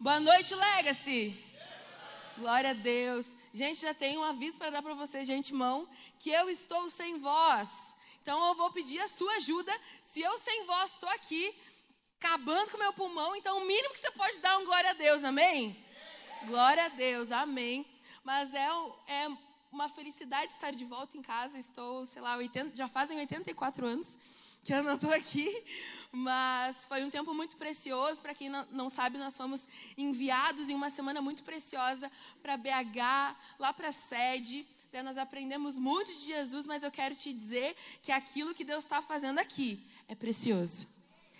Boa noite, Legacy. Glória a Deus. Gente, já tenho um aviso para dar para vocês de antemão que eu estou sem voz. Então eu vou pedir a sua ajuda. Se eu sem voz estou aqui, acabando com meu pulmão, então o mínimo que você pode dar é um glória a Deus, amém? Glória a Deus, amém. Mas é, é uma felicidade estar de volta em casa. Estou, sei lá, 80, já fazem 84 anos que eu não estou aqui, mas foi um tempo muito precioso. Para quem não, sabe, nós fomos enviados em uma semana muito preciosa para BH, lá para a sede. Daí nós aprendemos muito de Jesus, mas eu quero te dizer que aquilo que Deus está fazendo aqui é precioso.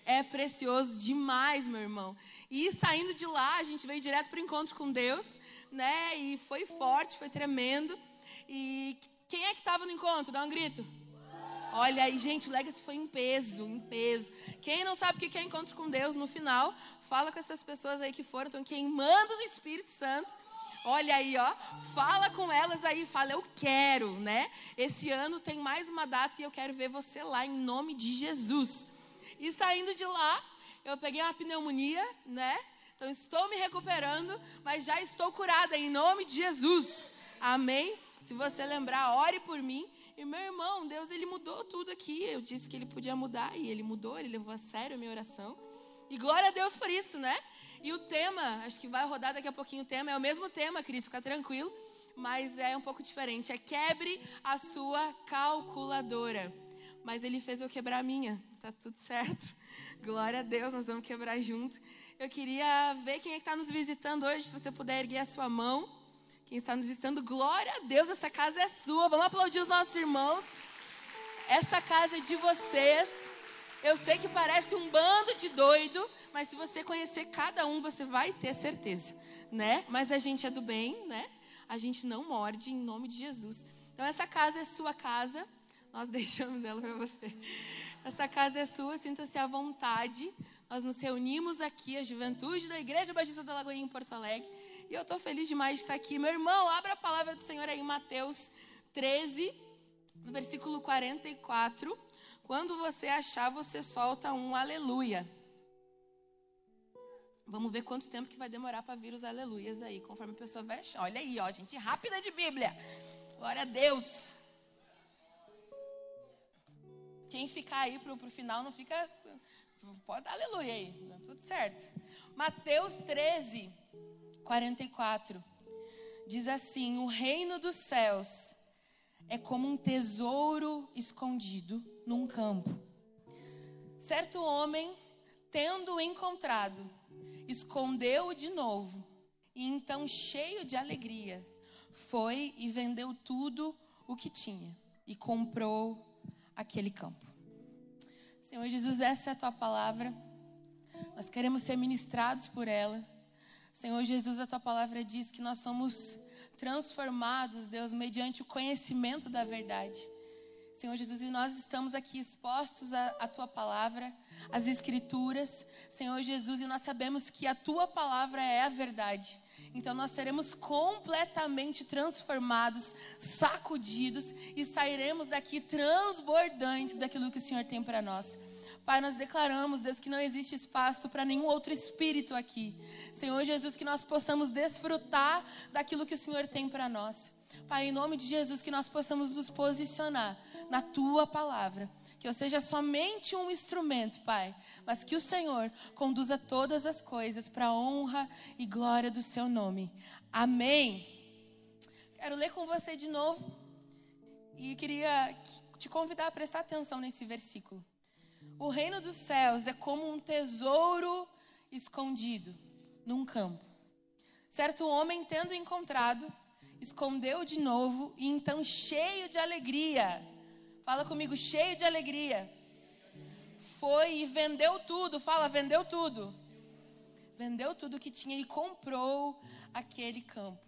É precioso demais, meu irmão. E saindo de lá, a gente veio direto para o encontro com Deus, né? E foi forte, foi tremendo. E quem é que estava no encontro? Dá um grito. Olha aí, gente, o Legacy foi em peso, em peso. Quem não sabe o que é encontro com Deus, no final, fala com essas pessoas aí que foram, estão queimando no Espírito Santo. Olha aí, ó, fala com elas aí, fala, eu quero, né? Esse ano tem mais uma data e eu quero ver você lá, em nome de Jesus. E saindo de lá, eu peguei uma pneumonia, né? Então estou me recuperando, mas já estou curada, em nome de Jesus. Amém? Se você lembrar, ore por mim e meu irmão, Deus ele mudou tudo aqui. Eu disse que ele podia mudar e ele mudou, ele levou a sério a minha oração. E glória a Deus por isso, né? E o tema, acho que vai rodar daqui a pouquinho o tema, é o mesmo tema, Cris, fica tranquilo, mas é um pouco diferente. É quebre a sua calculadora. Mas ele fez eu quebrar a minha, tá tudo certo. Glória a Deus, nós vamos quebrar junto. Eu queria ver quem é que está nos visitando hoje, se você puder erguer a sua mão. Quem está nos visitando, glória a Deus, essa casa é sua. Vamos aplaudir os nossos irmãos. Essa casa é de vocês. Eu sei que parece um bando de doido, mas se você conhecer cada um, você vai ter certeza, né? Mas a gente é do bem, né? A gente não morde em nome de Jesus. Então essa casa é sua casa. Nós deixamos ela para você. Essa casa é sua, sinta-se à vontade. Nós nos reunimos aqui, a juventude da Igreja Batista da Lagoinha em Porto Alegre e eu estou feliz demais de estar aqui. Meu irmão, abra a palavra do Senhor aí em Mateus 13, no versículo 44. Quando você achar, você solta um aleluia. Vamos ver quanto tempo que vai demorar para vir os aleluias aí, conforme a pessoa vai achar. Olha aí, ó, gente, rápida de Bíblia. Glória a Deus. Quem ficar aí pro, pro final não fica. Pode dar aleluia aí, tudo certo. Mateus 13, 44 diz assim: O reino dos céus é como um tesouro escondido num campo. Certo homem, tendo encontrado, escondeu-o de novo, e então, cheio de alegria, foi e vendeu tudo o que tinha e comprou aquele campo. Senhor Jesus, essa é a tua palavra. Nós queremos ser ministrados por ela. Senhor Jesus, a tua palavra diz que nós somos transformados, Deus, mediante o conhecimento da verdade. Senhor Jesus, e nós estamos aqui expostos à, tua palavra, às escrituras, Senhor Jesus, e nós sabemos que a tua palavra é a verdade. Então nós seremos completamente transformados, sacudidos e sairemos daqui transbordantes daquilo que o Senhor tem para nós. Pai, nós declaramos, Deus, que não existe espaço para nenhum outro espírito aqui. Senhor Jesus, que nós possamos desfrutar daquilo que o Senhor tem para nós. Pai, em nome de Jesus, que nós possamos nos posicionar na tua palavra. Que eu seja somente um instrumento, Pai, mas que o Senhor conduza todas as coisas para a honra e glória do seu nome. Amém. Quero ler com você de novo e queria te convidar a prestar atenção nesse versículo. O reino dos céus é como um tesouro escondido num campo. Certo homem, tendo encontrado, escondeu de novo e então, cheio de alegria, fala comigo, cheio de alegria, foi e vendeu tudo. Fala, vendeu tudo. Vendeu tudo que tinha e comprou aquele campo.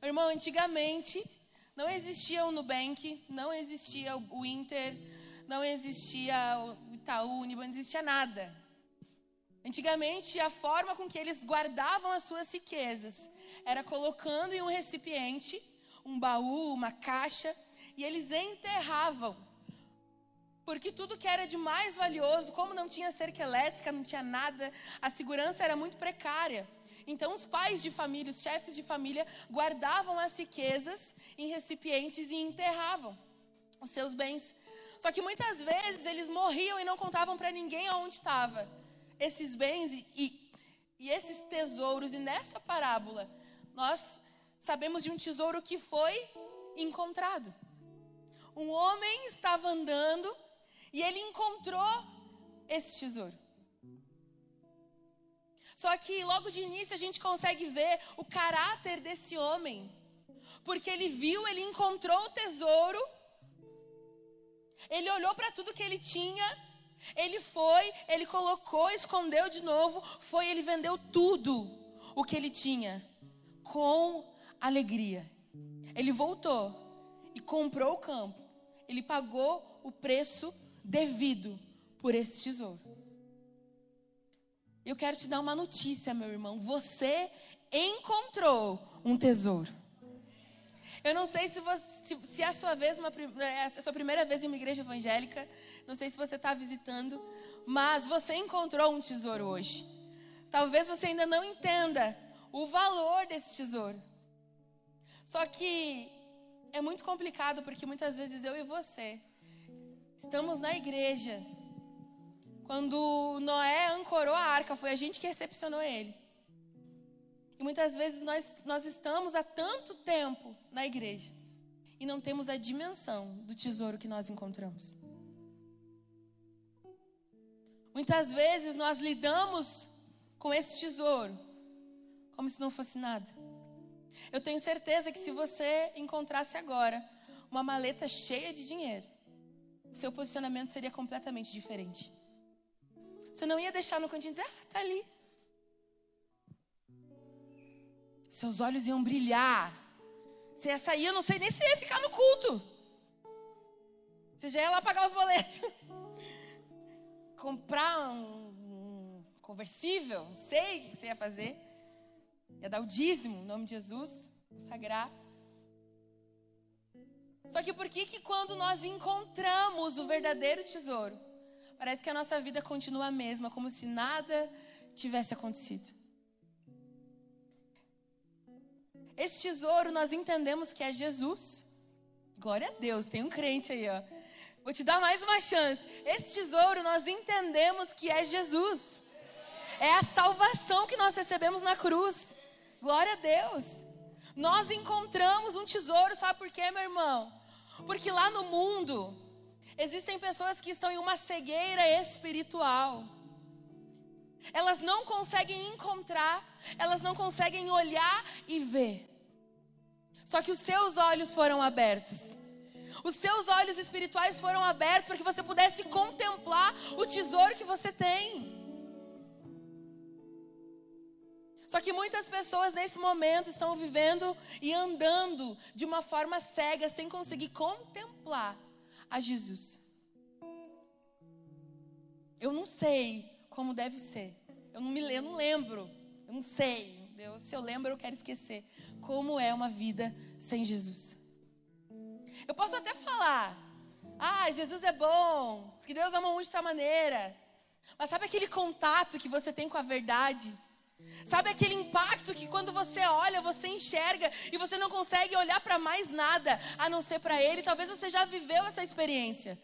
Meu irmão, antigamente não existia o Nubank, não existia o Inter, não existia o Itaú, não existia nada. Antigamente, a forma com que eles guardavam as suas riquezas era colocando em um recipiente, um baú, uma caixa, e eles enterravam. Porque tudo que era de mais valioso, como não tinha cerca elétrica, não tinha nada, a segurança era muito precária. Então, os pais de família, os chefes de família, guardavam as riquezas em recipientes e enterravam os seus bens. Só que muitas vezes eles morriam e não contavam para ninguém aonde estava esses bens e, e, esses tesouros. E nessa parábola, nós sabemos de um tesouro que foi encontrado. Um homem estava andando e ele encontrou esse tesouro. Só que logo de início a gente consegue ver o caráter desse homem. Porque ele viu, ele encontrou o tesouro, ele olhou para tudo que ele tinha, ele foi, ele colocou, escondeu de novo, foi, ele vendeu tudo o que ele tinha com alegria. Ele voltou e comprou o campo. Ele pagou o preço devido por esse tesouro. Eu quero te dar uma notícia, meu irmão. Você encontrou um tesouro. Eu não sei se, você, se, se é a sua vez, uma, é a sua primeira vez em uma igreja evangélica. Não sei se você está visitando, mas você encontrou um tesouro hoje. Talvez você ainda não entenda o valor desse tesouro. Só que é muito complicado porque muitas vezes eu e você estamos na igreja quando Noé ancorou a arca, foi a gente que recepcionou ele. E muitas vezes nós, nós estamos há tanto tempo na igreja e não temos a dimensão do tesouro que nós encontramos. Muitas vezes nós lidamos com esse tesouro como se não fosse nada. Eu tenho certeza que se você encontrasse agora uma maleta cheia de dinheiro, o seu posicionamento seria completamente diferente. Você não ia deixar no cantinho e dizer, ah, tá ali. Seus olhos iam brilhar. Você ia sair, eu não sei nem se ia ficar no culto. Você já ia lá pagar os boletos. Comprar um, conversível, não sei o que você ia fazer. Ia dar o dízimo, em nome de Jesus, consagrar. Só que por que que quando nós encontramos o verdadeiro tesouro, Parece que a nossa vida continua a mesma, como se nada tivesse acontecido. Esse tesouro nós entendemos que é Jesus. Glória a Deus, tem um crente aí, ó. Vou te dar mais uma chance. Esse tesouro nós entendemos que é Jesus. É a salvação que nós recebemos na cruz. Glória a Deus. Nós encontramos um tesouro, sabe por quê, meu irmão? Porque lá no mundo, Existem pessoas que estão em uma cegueira espiritual. Elas não conseguem encontrar, elas não conseguem olhar e ver. Só que os seus olhos foram abertos. Os seus olhos espirituais foram abertos para que você pudesse contemplar o tesouro que você tem. Só que muitas pessoas nesse momento estão vivendo e andando de uma forma cega, sem conseguir contemplar a Jesus. Eu não sei como deve ser. Eu não, me, eu não lembro. Eu não sei. Deus, se eu lembro, eu quero esquecer. Como é uma vida sem Jesus. Eu posso até falar. Ah, Jesus é bom. Porque Deus ama muito de tal maneira. Mas sabe aquele contato que você tem com a verdade? Sabe aquele impacto que quando você olha, você enxerga e você não consegue olhar para mais nada a não ser para Ele? Talvez você já viveu essa experiência.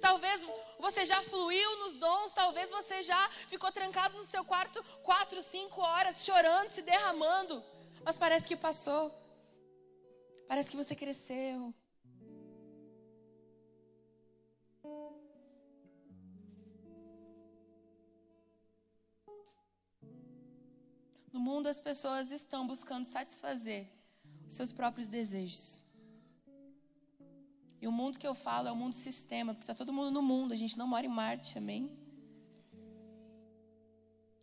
Talvez você já fluiu nos dons, talvez você já ficou trancado no seu quarto quatro, cinco horas, chorando, se derramando. Mas parece que passou. Parece que você cresceu. No mundo, as pessoas estão buscando satisfazer os seus próprios desejos. E o mundo que eu falo é o mundo sistema, porque está todo mundo no mundo, a gente não mora em Marte, amém?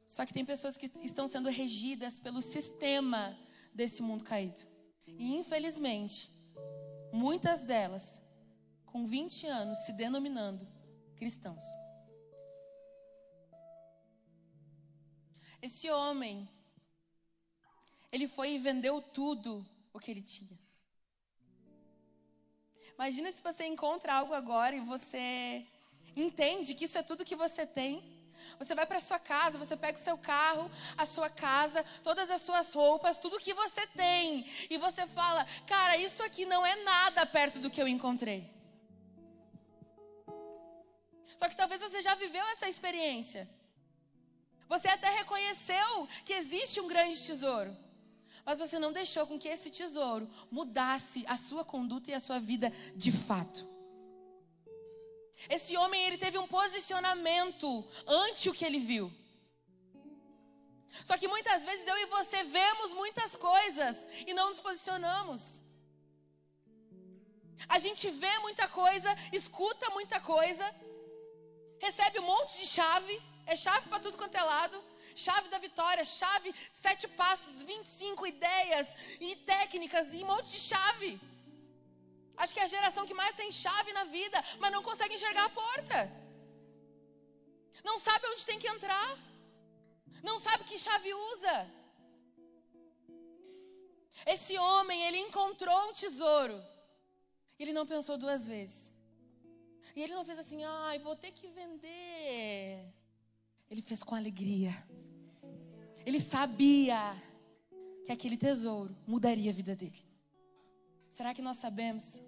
Só que tem pessoas que estão sendo regidas pelo sistema desse mundo caído. E infelizmente, muitas delas, com 20 anos, se denominando cristãos. Esse homem ele foi e vendeu tudo o que ele tinha. Imagina se você encontra algo agora e você entende que isso é tudo que você tem, Você vai para sua casa, você pega o seu carro, a sua casa, todas as suas roupas, tudo que você tem, e você fala: "Cara, isso aqui não é nada perto do que eu encontrei". Só que talvez você já viveu essa experiência. Você até reconheceu que existe um grande tesouro. Mas você não deixou com que esse tesouro mudasse a sua conduta e a sua vida de fato. Esse homem, ele teve um posicionamento ante o que ele viu. Só que muitas vezes eu e você vemos muitas coisas e não nos posicionamos. A gente vê muita coisa, escuta muita coisa, recebe um monte de chave, é chave para tudo quanto é lado, chave da vitória, chave, sete passos, 25 ideias e técnicas e um monte de chave. Acho que é a geração que mais tem chave na vida, mas não consegue enxergar a porta. Não sabe onde tem que entrar. Não sabe que chave usa. Esse homem, ele encontrou um tesouro. Ele não pensou duas vezes. E ele não fez assim, ai, vou ter que vender. Ele fez com alegria. Ele sabia que aquele tesouro mudaria a vida dele. Será que nós sabemos?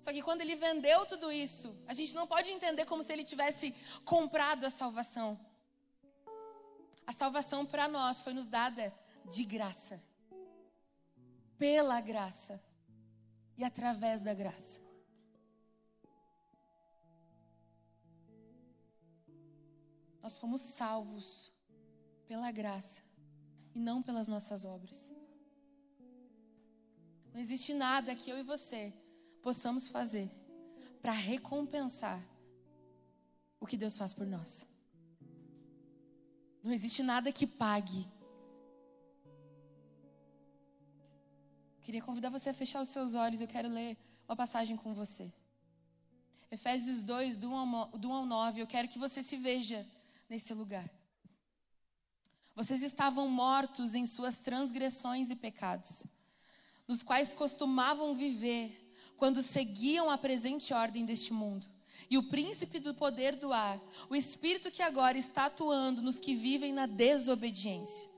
Só que quando ele vendeu tudo isso, a gente não pode entender como se ele tivesse comprado a salvação. A salvação para nós foi nos dada de graça. Pela graça. E através da graça. Nós fomos salvos pela graça e não pelas nossas obras. Não existe nada que eu e você possamos fazer para recompensar o que Deus faz por nós. Não existe nada que pague. Queria convidar você a fechar os seus olhos. Eu quero ler uma passagem com você. Efésios 2, do 1 ao 9. Eu quero que você se veja nesse lugar. Vocês estavam mortos em suas transgressões e pecados, nos quais costumavam viver quando seguiam a presente ordem deste mundo. E o príncipe do poder do ar, o espírito que agora está atuando nos que vivem na desobediência.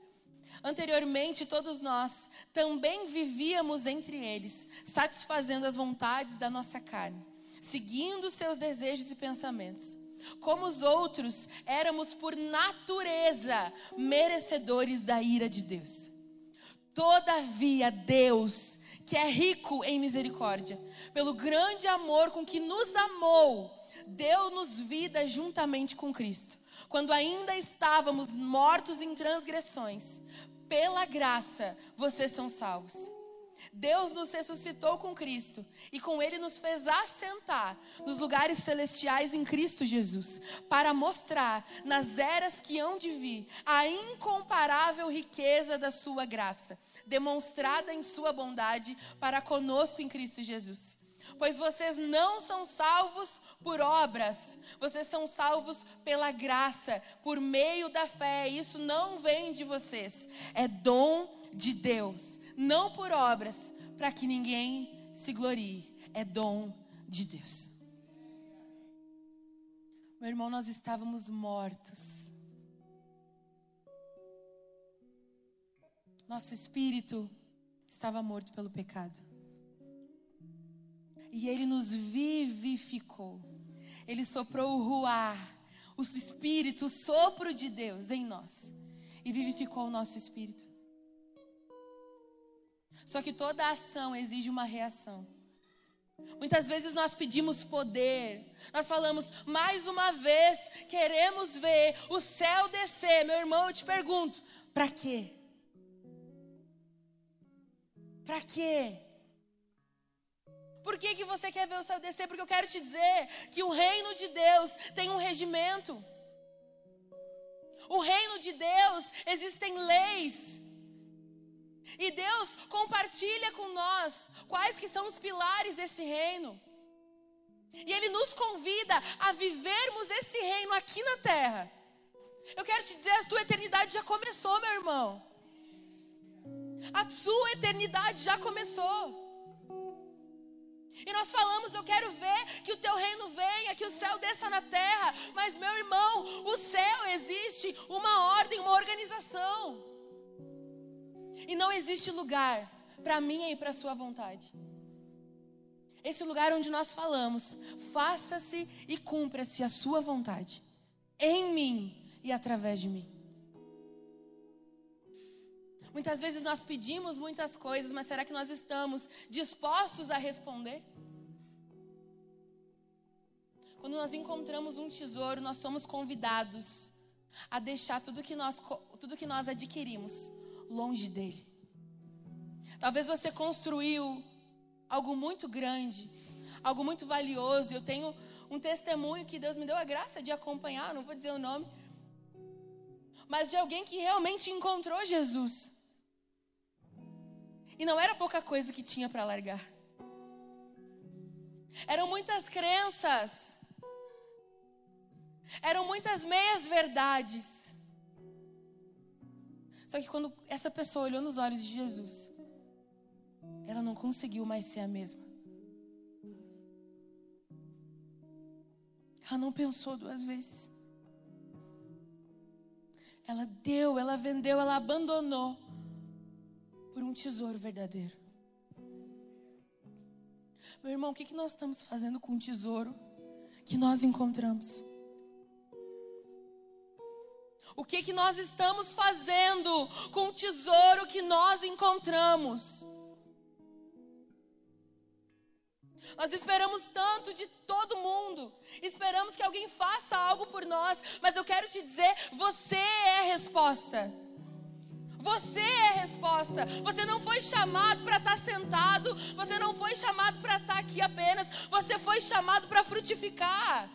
Anteriormente, todos nós também vivíamos entre eles, satisfazendo as vontades da nossa carne, seguindo seus desejos e pensamentos. Como os outros, éramos por natureza merecedores da ira de Deus. Todavia, Deus, que é rico em misericórdia, pelo grande amor com que nos amou, deu-nos vida juntamente com Cristo. Quando ainda estávamos mortos em transgressões, pela graça vocês são salvos. Deus nos ressuscitou com Cristo e com Ele nos fez assentar nos lugares celestiais em Cristo Jesus, para mostrar nas eras que hão de vir a incomparável riqueza da Sua graça, demonstrada em Sua bondade para conosco em Cristo Jesus. Pois vocês não são salvos por obras, vocês são salvos pela graça, por meio da fé. Isso não vem de vocês, é dom de Deus não por obras, para que ninguém se glorie. É dom de Deus. Meu irmão, nós estávamos mortos. Nosso espírito estava morto pelo pecado. E ele nos vivificou. Ele soprou o ruar, o espírito, o sopro de Deus em nós. E vivificou o nosso espírito. Só que toda ação exige uma reação. Muitas vezes nós pedimos poder, nós falamos mais uma vez, queremos ver o céu descer. Meu irmão, eu te pergunto, para quê? Para quê? Por que, que você quer ver o céu descer? Porque eu quero te dizer que o reino de Deus tem um regimento. O reino de Deus existem leis. E Deus compartilha com nós quais que são os pilares desse reino. E Ele nos convida a vivermos esse reino aqui na terra. Eu quero te dizer, a tua eternidade já começou, meu irmão. A sua eternidade já começou. E nós falamos, eu quero ver que o teu reino venha, que o céu desça na terra. Mas, meu irmão, o céu existe uma ordem, uma organização. E não existe lugar para mim e para a sua vontade. Esse lugar onde nós falamos, faça-se e cumpra-se a sua vontade, em mim e através de mim. Muitas vezes nós pedimos muitas coisas, mas será que nós estamos dispostos a responder? Quando nós encontramos um tesouro, nós somos convidados a deixar tudo que nós, tudo que nós adquirimos longe dele. Talvez você construiu algo muito grande, algo muito valioso. Eu tenho um testemunho que Deus me deu a graça de acompanhar, não vou dizer o nome, mas de alguém que realmente encontrou Jesus. E não era pouca coisa que tinha para largar. Eram muitas crenças. Eram muitas meias verdades. Só que quando essa pessoa olhou nos olhos de Jesus, ela não conseguiu mais ser a mesma. Ela não pensou duas vezes. Ela deu, ela vendeu, ela abandonou por um tesouro verdadeiro. Meu irmão, o que, nós estamos fazendo com o tesouro que nós encontramos? O que, que nós estamos fazendo com o tesouro que nós encontramos? Nós esperamos tanto de todo mundo, esperamos que alguém faça algo por nós, mas eu quero te dizer: você é a resposta. Você é a resposta. Você não foi chamado para estar tá sentado. Você não foi chamado para estar tá aqui apenas. Você foi chamado para frutificar.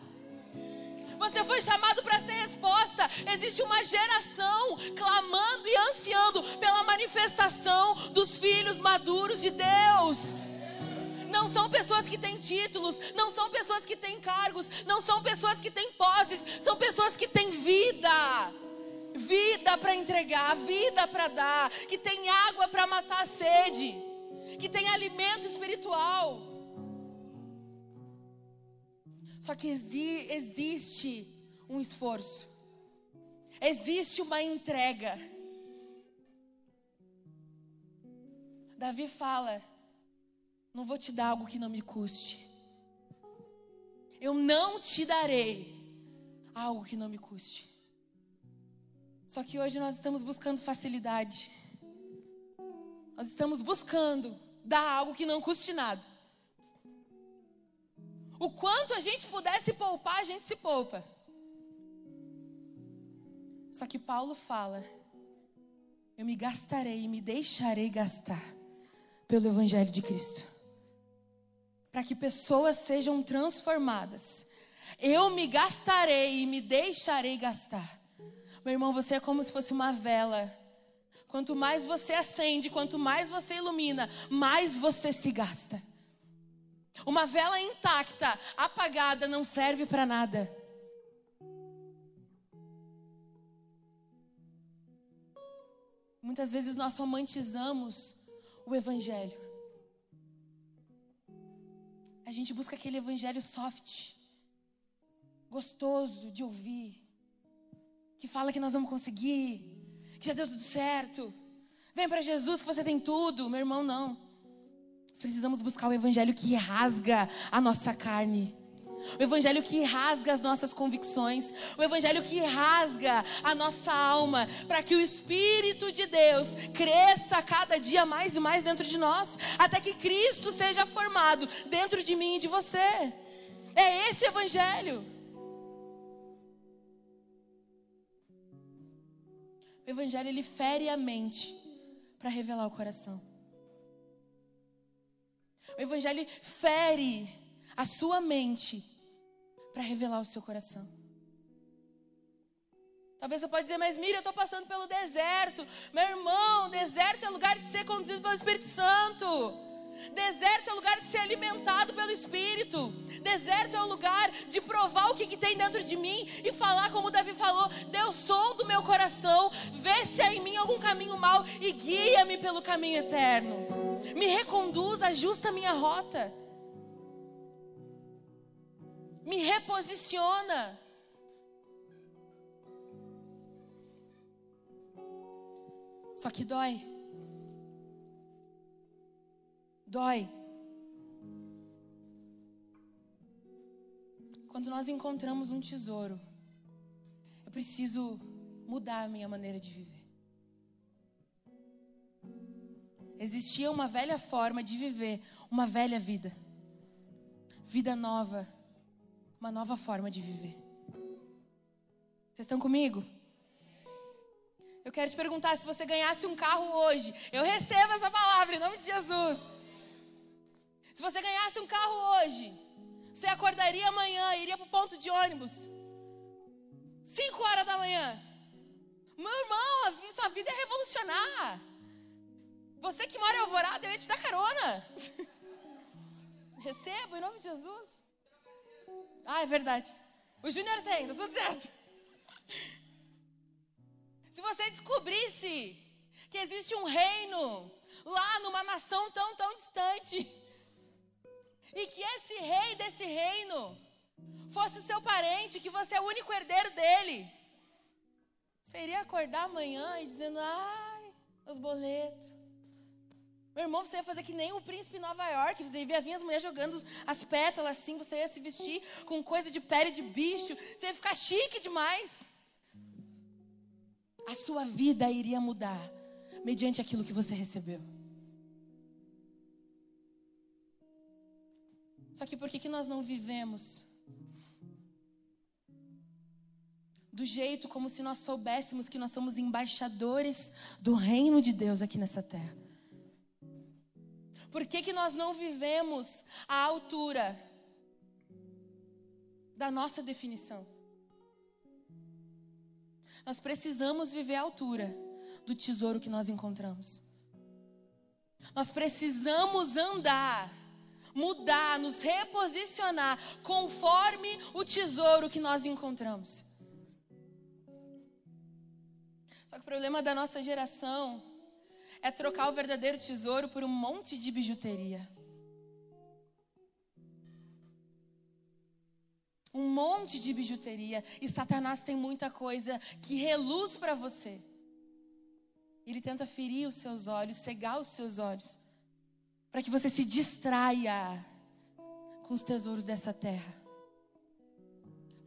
Você foi chamado para ser resposta. Existe uma geração clamando e ansiando pela manifestação dos filhos maduros de Deus. Não são pessoas que têm títulos, não são pessoas que têm cargos, não são pessoas que têm posses, são pessoas que têm vida vida para entregar, vida para dar, que tem água para matar a sede, que tem alimento espiritual. Só que exi existe um esforço, existe uma entrega. Davi fala: Não vou te dar algo que não me custe. Eu não te darei algo que não me custe. Só que hoje nós estamos buscando facilidade. Nós estamos buscando dar algo que não custe nada. O quanto a gente pudesse poupar, a gente se poupa. Só que Paulo fala: Eu me gastarei e me deixarei gastar pelo Evangelho de Cristo. Para que pessoas sejam transformadas. Eu me gastarei e me deixarei gastar meu irmão, você é como se fosse uma vela. Quanto mais você acende, quanto mais você ilumina, mais você se gasta. Uma vela intacta, apagada, não serve para nada. Muitas vezes nós romantizamos o Evangelho. A gente busca aquele Evangelho soft, gostoso de ouvir que fala que nós vamos conseguir, que já deu tudo certo. Vem para Jesus que você tem tudo. Meu irmão, não. Nós precisamos buscar o evangelho que rasga a nossa carne. O evangelho que rasga as nossas convicções, o evangelho que rasga a nossa alma, para que o espírito de Deus cresça cada dia mais e mais dentro de nós, até que Cristo seja formado dentro de mim e de você. É esse evangelho. O evangelho ele fere a mente para revelar o coração. O evangelho fere a sua mente para revelar o seu coração. Talvez você pode dizer, mas Miriam, eu estou passando pelo deserto. Meu irmão, deserto é lugar de ser conduzido pelo Espírito Santo. Deserto é o lugar de ser alimentado pelo Espírito. Deserto é o lugar de provar o que, que tem dentro de mim e falar como Davi falou: Deus, som do meu coração, vê se há em mim algum caminho mau e guia-me pelo caminho eterno. Me reconduza, ajusta a minha rota. me reposiciona. Só que dói. Dói. Quando nós encontramos um tesouro, eu preciso mudar a minha maneira de viver. Existia uma velha forma de viver, uma velha vida. Vida nova, uma nova forma de viver. Vocês estão comigo? Eu quero te perguntar: se você ganhasse um carro hoje, eu recebo essa palavra em nome de Jesus. Se você ganhasse um carro hoje, você acordaria amanhã, iria para o ponto de ônibus, 5 horas da manhã. Meu irmão, sua vida é revolucionar. Você que mora em Alvorada, eu ia te dar carona. Recebo em nome de Jesus. Ah, é verdade. O Júnior tem, tá tudo certo. Se você descobrisse que existe um reino lá numa nação tão, tão distante, e que esse rei desse reino fosse o seu parente, que você é o único herdeiro dele, iria acordar amanhã e dizendo: ai, os boletos. Meu irmão, você ia fazer que nem o príncipe em Nova York. Você ia vir as mulheres jogando as pétalas assim. Você ia se vestir com coisa de pele de bicho. Você ia ficar chique demais a sua vida iria mudar mediante aquilo que você recebeu. Só que por que, que nós não vivemos do jeito como se nós soubéssemos que nós somos embaixadores do reino de Deus aqui nessa terra? Por que, que nós não vivemos à altura da nossa definição? Nós precisamos viver à altura do tesouro que nós encontramos. Nós precisamos andar, mudar, nos reposicionar conforme o tesouro que nós encontramos. Só que o problema da nossa geração é trocar o verdadeiro tesouro por um monte de bijuteria. um monte de bijuteria e Satanás tem muita coisa que reluz para você. Ele tenta ferir os seus olhos, cegar os seus olhos, para que você se distraia com os tesouros dessa terra.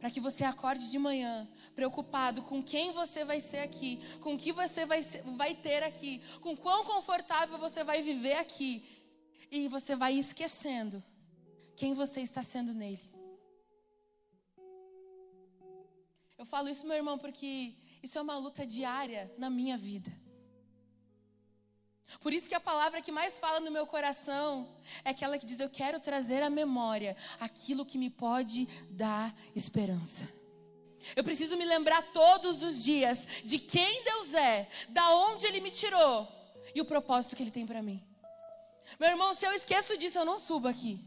Para que você acorde de manhã preocupado com quem você vai ser aqui, com o que você vai, ser, vai ter aqui, com quão confortável você vai viver aqui. E você vai esquecendo quem você está sendo nele. Eu falo isso, meu irmão, porque isso é uma luta diária na minha vida. Por isso que a palavra que mais fala no meu coração é aquela que diz: Eu quero trazer à memória aquilo que me pode dar esperança. Eu preciso me lembrar todos os dias de quem Deus é, da onde Ele me tirou e o propósito que Ele tem para mim. Meu irmão, se eu esqueço disso, eu não subo aqui.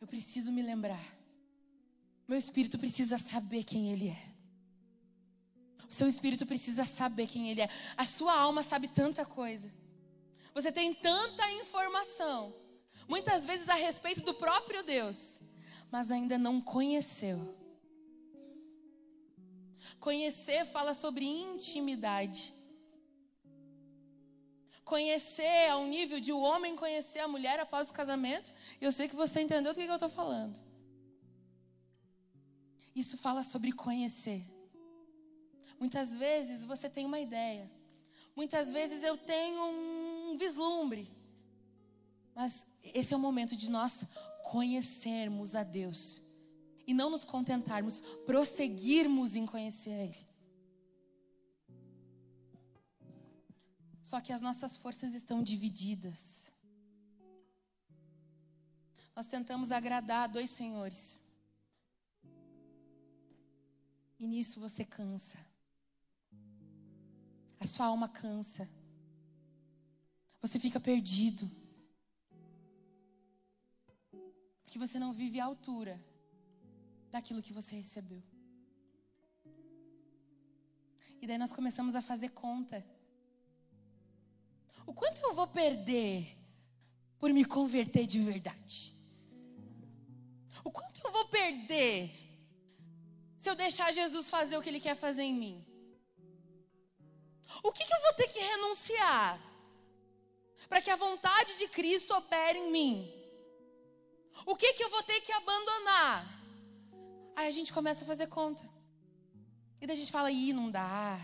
Eu preciso me lembrar. Meu espírito precisa saber quem ele é. O seu espírito precisa saber quem ele é. A sua alma sabe tanta coisa. Você tem tanta informação, muitas vezes a respeito do próprio Deus, mas ainda não conheceu. Conhecer fala sobre intimidade conhecer ao nível de o homem conhecer a mulher após o casamento. Eu sei que você entendeu do que, eu estou falando. Isso fala sobre conhecer. Muitas vezes você tem uma ideia. Muitas vezes eu tenho um vislumbre. Mas esse é o momento de nós conhecermos a Deus. E não nos contentarmos, prosseguirmos em conhecer Ele. Só que as nossas forças estão divididas. Nós tentamos agradar a dois senhores. E nisso você cansa. A sua alma cansa. Você fica perdido. Porque você não vive à altura daquilo que você recebeu. E daí nós começamos a fazer conta o quanto eu vou perder por me converter de verdade? O quanto eu vou perder se eu deixar Jesus fazer o que Ele quer fazer em mim? O que, que eu vou ter que renunciar para que a vontade de Cristo opere em mim? O que, que eu vou ter que abandonar? Aí a gente começa a fazer conta. E daí a gente fala, ih, não dá.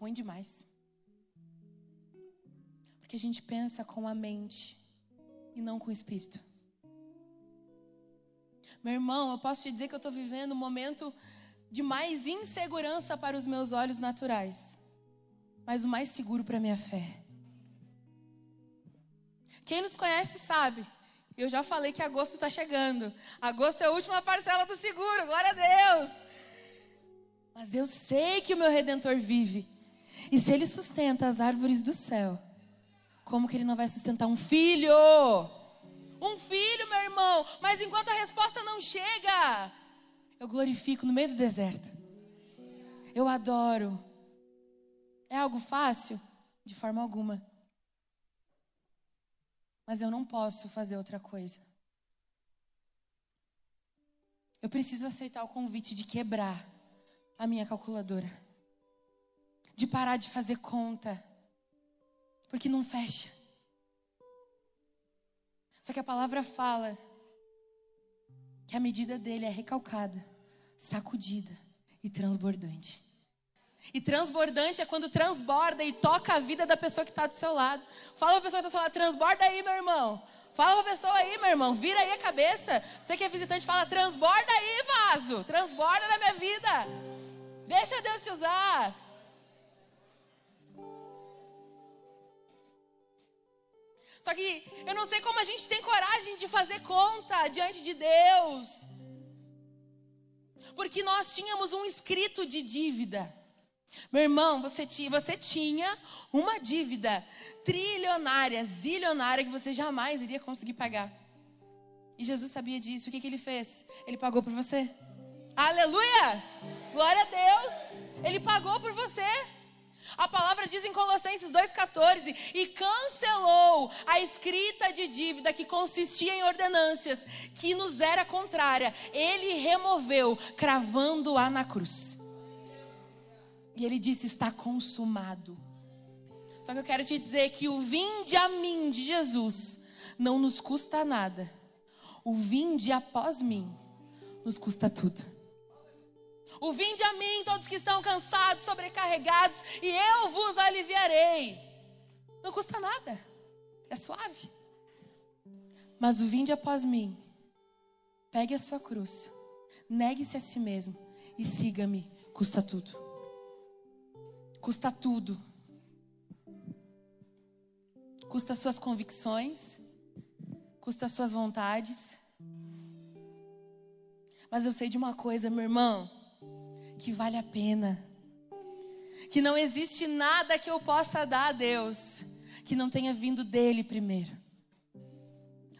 Ruim demais. Porque a gente pensa com a mente e não com o espírito. Meu irmão, eu posso te dizer que eu estou vivendo um momento de mais insegurança para os meus olhos naturais, mas o mais seguro para minha fé. Quem nos conhece sabe, eu já falei que agosto está chegando. Agosto é a última parcela do seguro, glória a Deus. Mas eu sei que o meu redentor vive. E se ele sustenta as árvores do céu, como que ele não vai sustentar um filho? Um filho, meu irmão. Mas enquanto a resposta não chega, eu glorifico no meio do deserto. Eu adoro. É algo fácil? De forma alguma. Mas eu não posso fazer outra coisa. Eu preciso aceitar o convite de quebrar a minha calculadora. De parar de fazer conta. Porque não fecha. Só que a palavra fala que a medida dele é recalcada, sacudida e transbordante. E transbordante é quando transborda e toca a vida da pessoa que está do seu lado. Fala para a pessoa que está do seu lado, transborda aí, meu irmão. Fala para a pessoa aí, meu irmão, vira aí a cabeça. Você que é visitante, fala, transborda aí, vaso. Transborda na minha vida. Deixa Deus te usar. Só que eu não sei como a gente tem coragem de fazer conta diante de Deus. Porque nós tínhamos um escrito de dívida. Meu irmão, você, você tinha uma dívida trilionária, zilionária, que você jamais iria conseguir pagar. E Jesus sabia disso. O que, que ele fez? Ele pagou por você. Aleluia! Glória a Deus! Ele pagou por você. A palavra diz em Colossenses 2,14: e cancelou a escrita de dívida que consistia em ordenâncias, que nos era contrária. Ele removeu, cravando-a na cruz. E ele disse: Está consumado. Só que eu quero te dizer que o vinde a mim de Jesus não nos custa nada. O vinde após mim nos custa tudo. O vinde a mim, todos que estão cansados, sobrecarregados, e eu vos aliviarei. Não custa nada. É suave. Mas o vinde após mim. Pegue a sua cruz. Negue-se a si mesmo e siga-me. Custa tudo custa tudo. Custa suas convicções, custa suas vontades. Mas eu sei de uma coisa, meu irmão, que vale a pena. Que não existe nada que eu possa dar a Deus que não tenha vindo dele primeiro.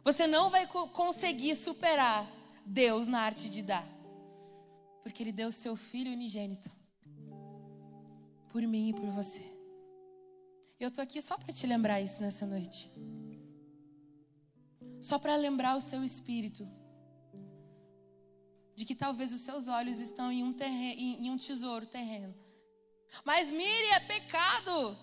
Você não vai conseguir superar Deus na arte de dar. Porque ele deu seu filho unigênito por mim e por você. Eu estou aqui só para te lembrar isso nessa noite. Só para lembrar o seu espírito de que talvez os seus olhos estão em um, terreno, em, em um tesouro terreno. Mas mire, é pecado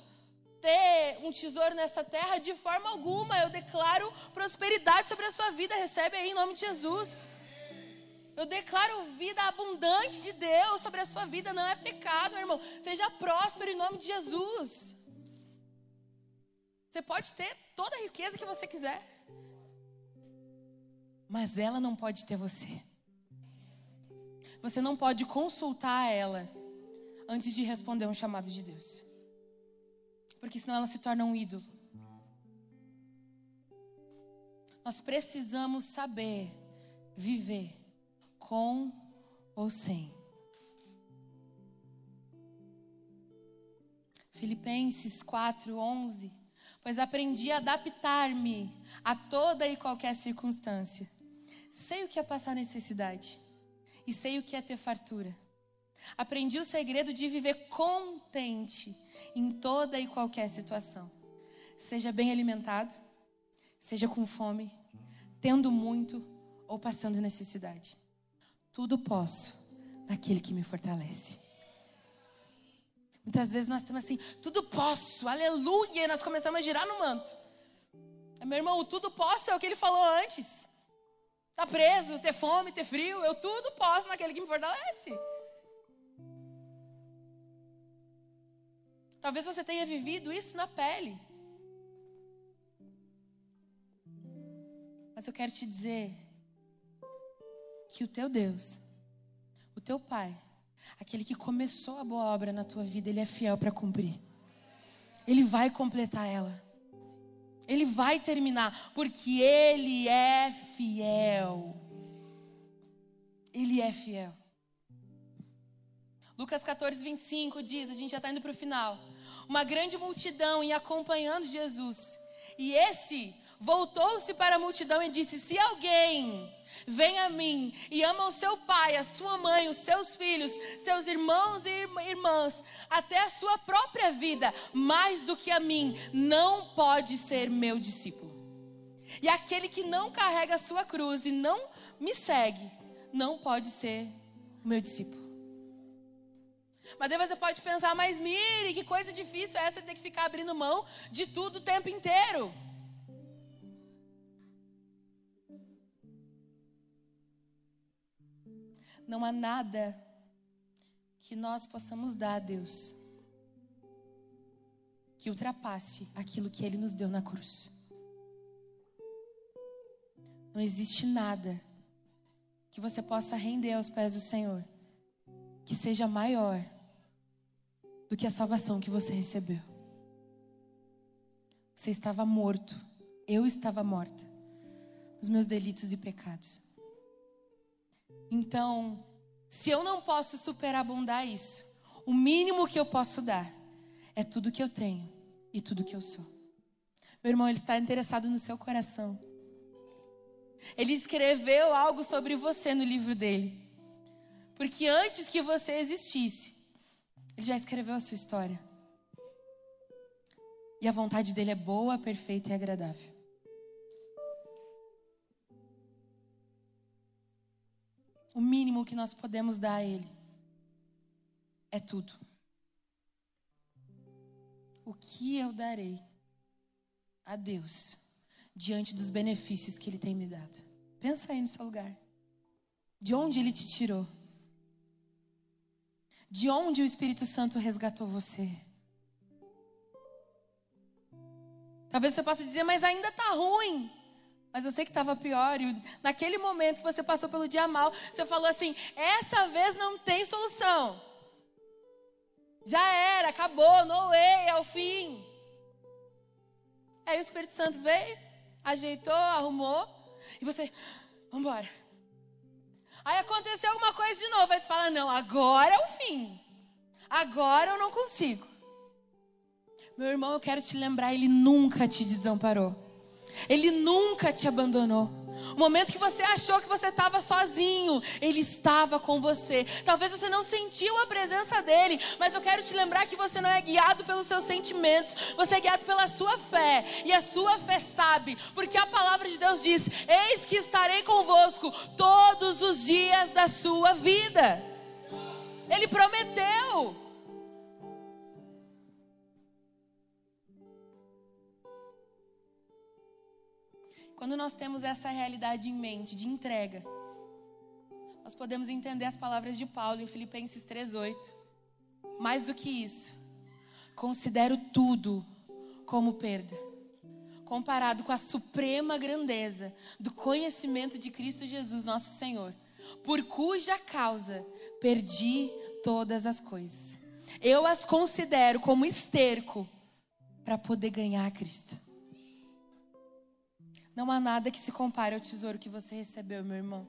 ter um tesouro nessa terra de forma alguma. Eu declaro prosperidade sobre a sua vida. Recebe aí em nome de Jesus. Eu declaro vida abundante de Deus sobre a sua vida. Não é pecado, meu irmão. Seja próspero em nome de Jesus. Você pode ter toda a riqueza que você quiser. Mas ela não pode ter você. Você não pode consultar ela antes de responder um chamado de Deus. Porque senão ela se torna um ídolo. Nós precisamos saber viver com ou sem. Filipenses 4:11 Pois aprendi a adaptar-me a toda e qualquer circunstância. Sei o que é passar necessidade e sei o que é ter fartura. Aprendi o segredo de viver contente em toda e qualquer situação. Seja bem alimentado, seja com fome, tendo muito ou passando necessidade. Tudo posso naquele que me fortalece. Muitas vezes nós estamos assim, tudo posso, aleluia, e nós começamos a girar no manto. Meu irmão, o tudo posso é o que ele falou antes. Tá preso, ter fome, ter frio, eu tudo posso naquele que me fortalece. Talvez você tenha vivido isso na pele. Mas eu quero te dizer que o teu Deus, o teu Pai, aquele que começou a boa obra na tua vida, ele é fiel para cumprir. Ele vai completar ela. Ele vai terminar, porque ele é fiel. Ele é fiel. Lucas 14, 25 diz: a gente já está indo para o final. Uma grande multidão ia acompanhando Jesus. E esse voltou-se para a multidão e disse: Se alguém vem a mim e ama o seu pai, a sua mãe, os seus filhos, seus irmãos e irmãs, até a sua própria vida, mais do que a mim, não pode ser meu discípulo. E aquele que não carrega a sua cruz e não me segue, não pode ser meu discípulo. Mas daí você pode pensar, mas Mire, que coisa difícil é essa ter que ficar abrindo mão de tudo o tempo inteiro. Não há nada que nós possamos dar a Deus que ultrapasse aquilo que Ele nos deu na cruz. Não existe nada que você possa render aos pés do Senhor que seja maior do que a salvação que você recebeu. Você estava morto, eu estava morta, os meus delitos e pecados. Então, se eu não posso superabundar isso, o mínimo que eu posso dar é tudo que eu tenho e tudo que eu sou. Meu irmão, ele está interessado no seu coração. Ele escreveu algo sobre você no livro dele. Porque antes que você existisse, ele já escreveu a sua história. E a vontade dele é boa, perfeita e agradável. O mínimo que nós podemos dar a Ele é tudo. O que eu darei a Deus diante dos benefícios que Ele tem me dado? Pensa aí no seu lugar. De onde Ele te tirou? De onde o Espírito Santo resgatou você? Talvez você possa dizer, mas ainda está ruim. Mas eu sei que estava pior. E naquele momento que você passou pelo dia mal, você falou assim: essa vez não tem solução. Já era, acabou, no way, é o fim. Aí o Espírito Santo veio, ajeitou, arrumou, e você, vamos embora. Aí aconteceu alguma coisa de novo. Aí tu fala: Não, agora é o fim. Agora eu não consigo. Meu irmão, eu quero te lembrar: Ele nunca te desamparou. Ele nunca te abandonou. O momento que você achou que você estava sozinho, Ele estava com você. Talvez você não sentiu a presença dEle, mas eu quero te lembrar que você não é guiado pelos seus sentimentos, você é guiado pela sua fé. E a sua fé sabe, porque a palavra de Deus diz: Eis que estarei convosco todos os dias da sua vida. Ele prometeu. Quando nós temos essa realidade em mente de entrega, nós podemos entender as palavras de Paulo em Filipenses 3:8. Mais do que isso, considero tudo como perda, comparado com a suprema grandeza do conhecimento de Cristo Jesus, nosso Senhor, por cuja causa perdi todas as coisas. Eu as considero como esterco para poder ganhar Cristo. Não há nada que se compare ao tesouro que você recebeu, meu irmão.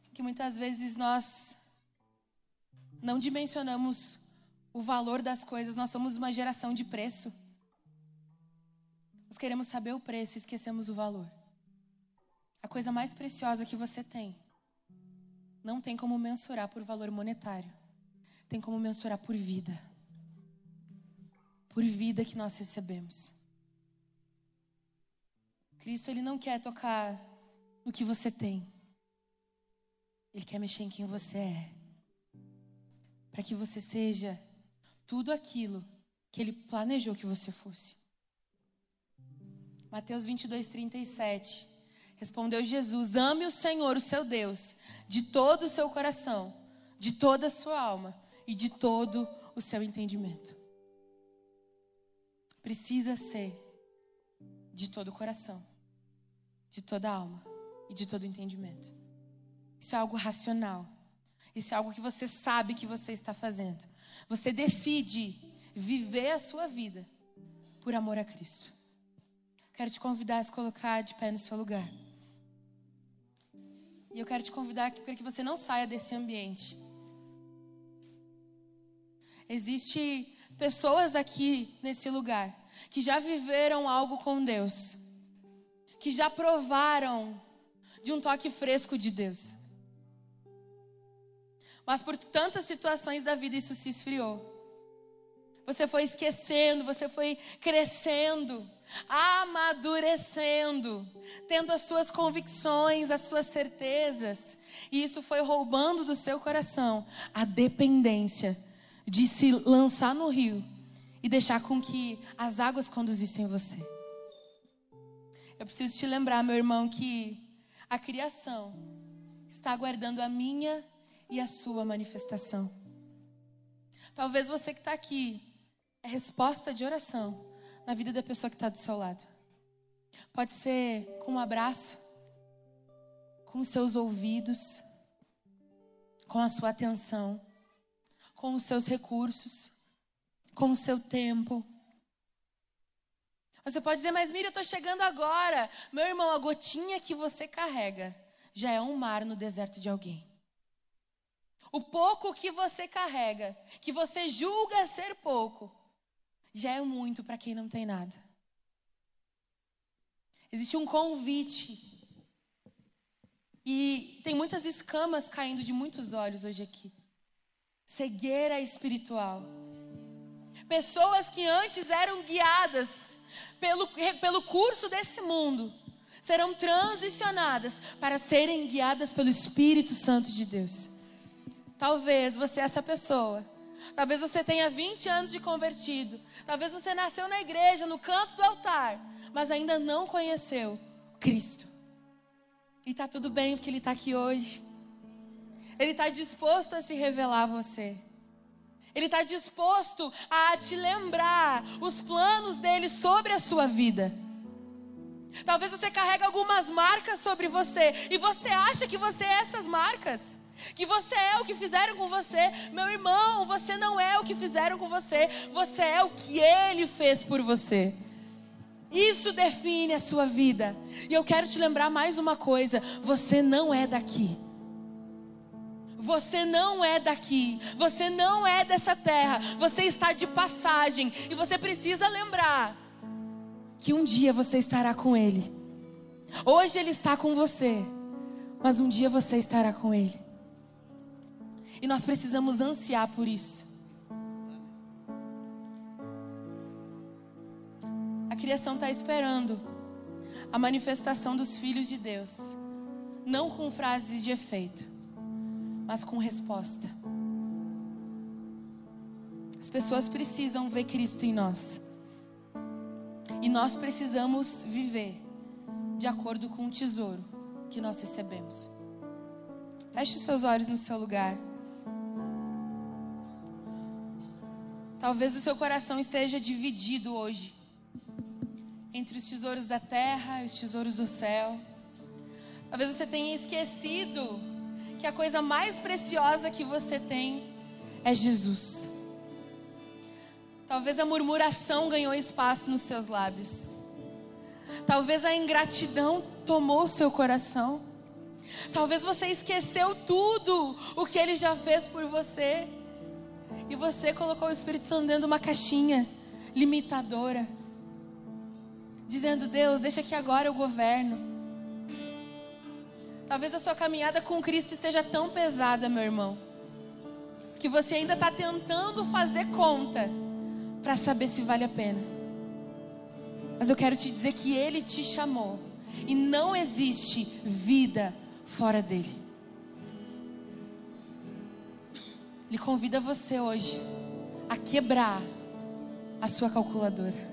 Só que muitas vezes nós não dimensionamos o valor das coisas, nós somos uma geração de preço. Nós queremos saber o preço e esquecemos o valor. A coisa mais preciosa que você tem não tem como mensurar por valor monetário, tem como mensurar por vida. Por vida que nós recebemos. Cristo, Ele não quer tocar no que você tem. Ele quer mexer em quem você é. Para que você seja tudo aquilo que Ele planejou que você fosse. Mateus 22, 37. Respondeu Jesus: Ame o Senhor, o seu Deus, de todo o seu coração, de toda a sua alma e de todo o seu entendimento. Precisa ser de todo o coração, de toda a alma e de todo entendimento. Isso é algo racional. Isso é algo que você sabe que você está fazendo. Você decide viver a sua vida por amor a Cristo. Quero te convidar a se colocar de pé no seu lugar. E eu quero te convidar para que você não saia desse ambiente. Existem pessoas aqui nesse lugar que já viveram algo com Deus, que já provaram de um toque fresco de Deus. Mas por tantas situações da vida isso se esfriou. Você foi esquecendo, você foi crescendo, amadurecendo, tendo as suas convicções, as suas certezas, e isso foi roubando do seu coração a dependência de se lançar no rio e deixar com que as águas conduzissem você. Eu preciso te lembrar, meu irmão, que a criação está aguardando a minha e a sua manifestação. Talvez você que está aqui é resposta de oração na vida da pessoa que está do seu lado. Pode ser com um abraço, com os seus ouvidos, com a sua atenção, com os seus recursos, com o seu tempo. Você pode dizer, mas Miriam, eu estou chegando agora. Meu irmão, a gotinha que você carrega já é um mar no deserto de alguém. O pouco que você carrega, que você julga ser pouco, já é muito para quem não tem nada. Existe um convite. E tem muitas escamas caindo de muitos olhos hoje aqui. Cegueira espiritual. Pessoas que antes eram guiadas pelo, pelo curso desse mundo serão transicionadas para serem guiadas pelo Espírito Santo de Deus. Talvez você é essa pessoa Talvez você tenha 20 anos de convertido. Talvez você nasceu na igreja, no canto do altar, mas ainda não conheceu Cristo. E está tudo bem, porque Ele está aqui hoje. Ele está disposto a se revelar a você. Ele está disposto a te lembrar os planos dele sobre a sua vida. Talvez você carregue algumas marcas sobre você e você acha que você é essas marcas. Que você é o que fizeram com você. Meu irmão, você não é o que fizeram com você. Você é o que ele fez por você. Isso define a sua vida. E eu quero te lembrar mais uma coisa: você não é daqui. Você não é daqui, você não é dessa terra, você está de passagem e você precisa lembrar que um dia você estará com Ele. Hoje Ele está com você, mas um dia você estará com Ele. E nós precisamos ansiar por isso. A criação está esperando a manifestação dos filhos de Deus, não com frases de efeito, mas com resposta. As pessoas precisam ver Cristo em nós. E nós precisamos viver de acordo com o tesouro que nós recebemos. Feche os seus olhos no seu lugar. Talvez o seu coração esteja dividido hoje entre os tesouros da terra e os tesouros do céu. Talvez você tenha esquecido que a coisa mais preciosa que você tem é Jesus. Talvez a murmuração ganhou espaço nos seus lábios. Talvez a ingratidão tomou seu coração. Talvez você esqueceu tudo o que ele já fez por você. E você colocou o Espírito Santo dentro de uma caixinha limitadora. Dizendo, Deus, deixa que agora eu governo. Talvez a sua caminhada com Cristo esteja tão pesada, meu irmão, que você ainda está tentando fazer conta para saber se vale a pena. Mas eu quero te dizer que Ele te chamou e não existe vida fora dele. Ele convida você hoje a quebrar a sua calculadora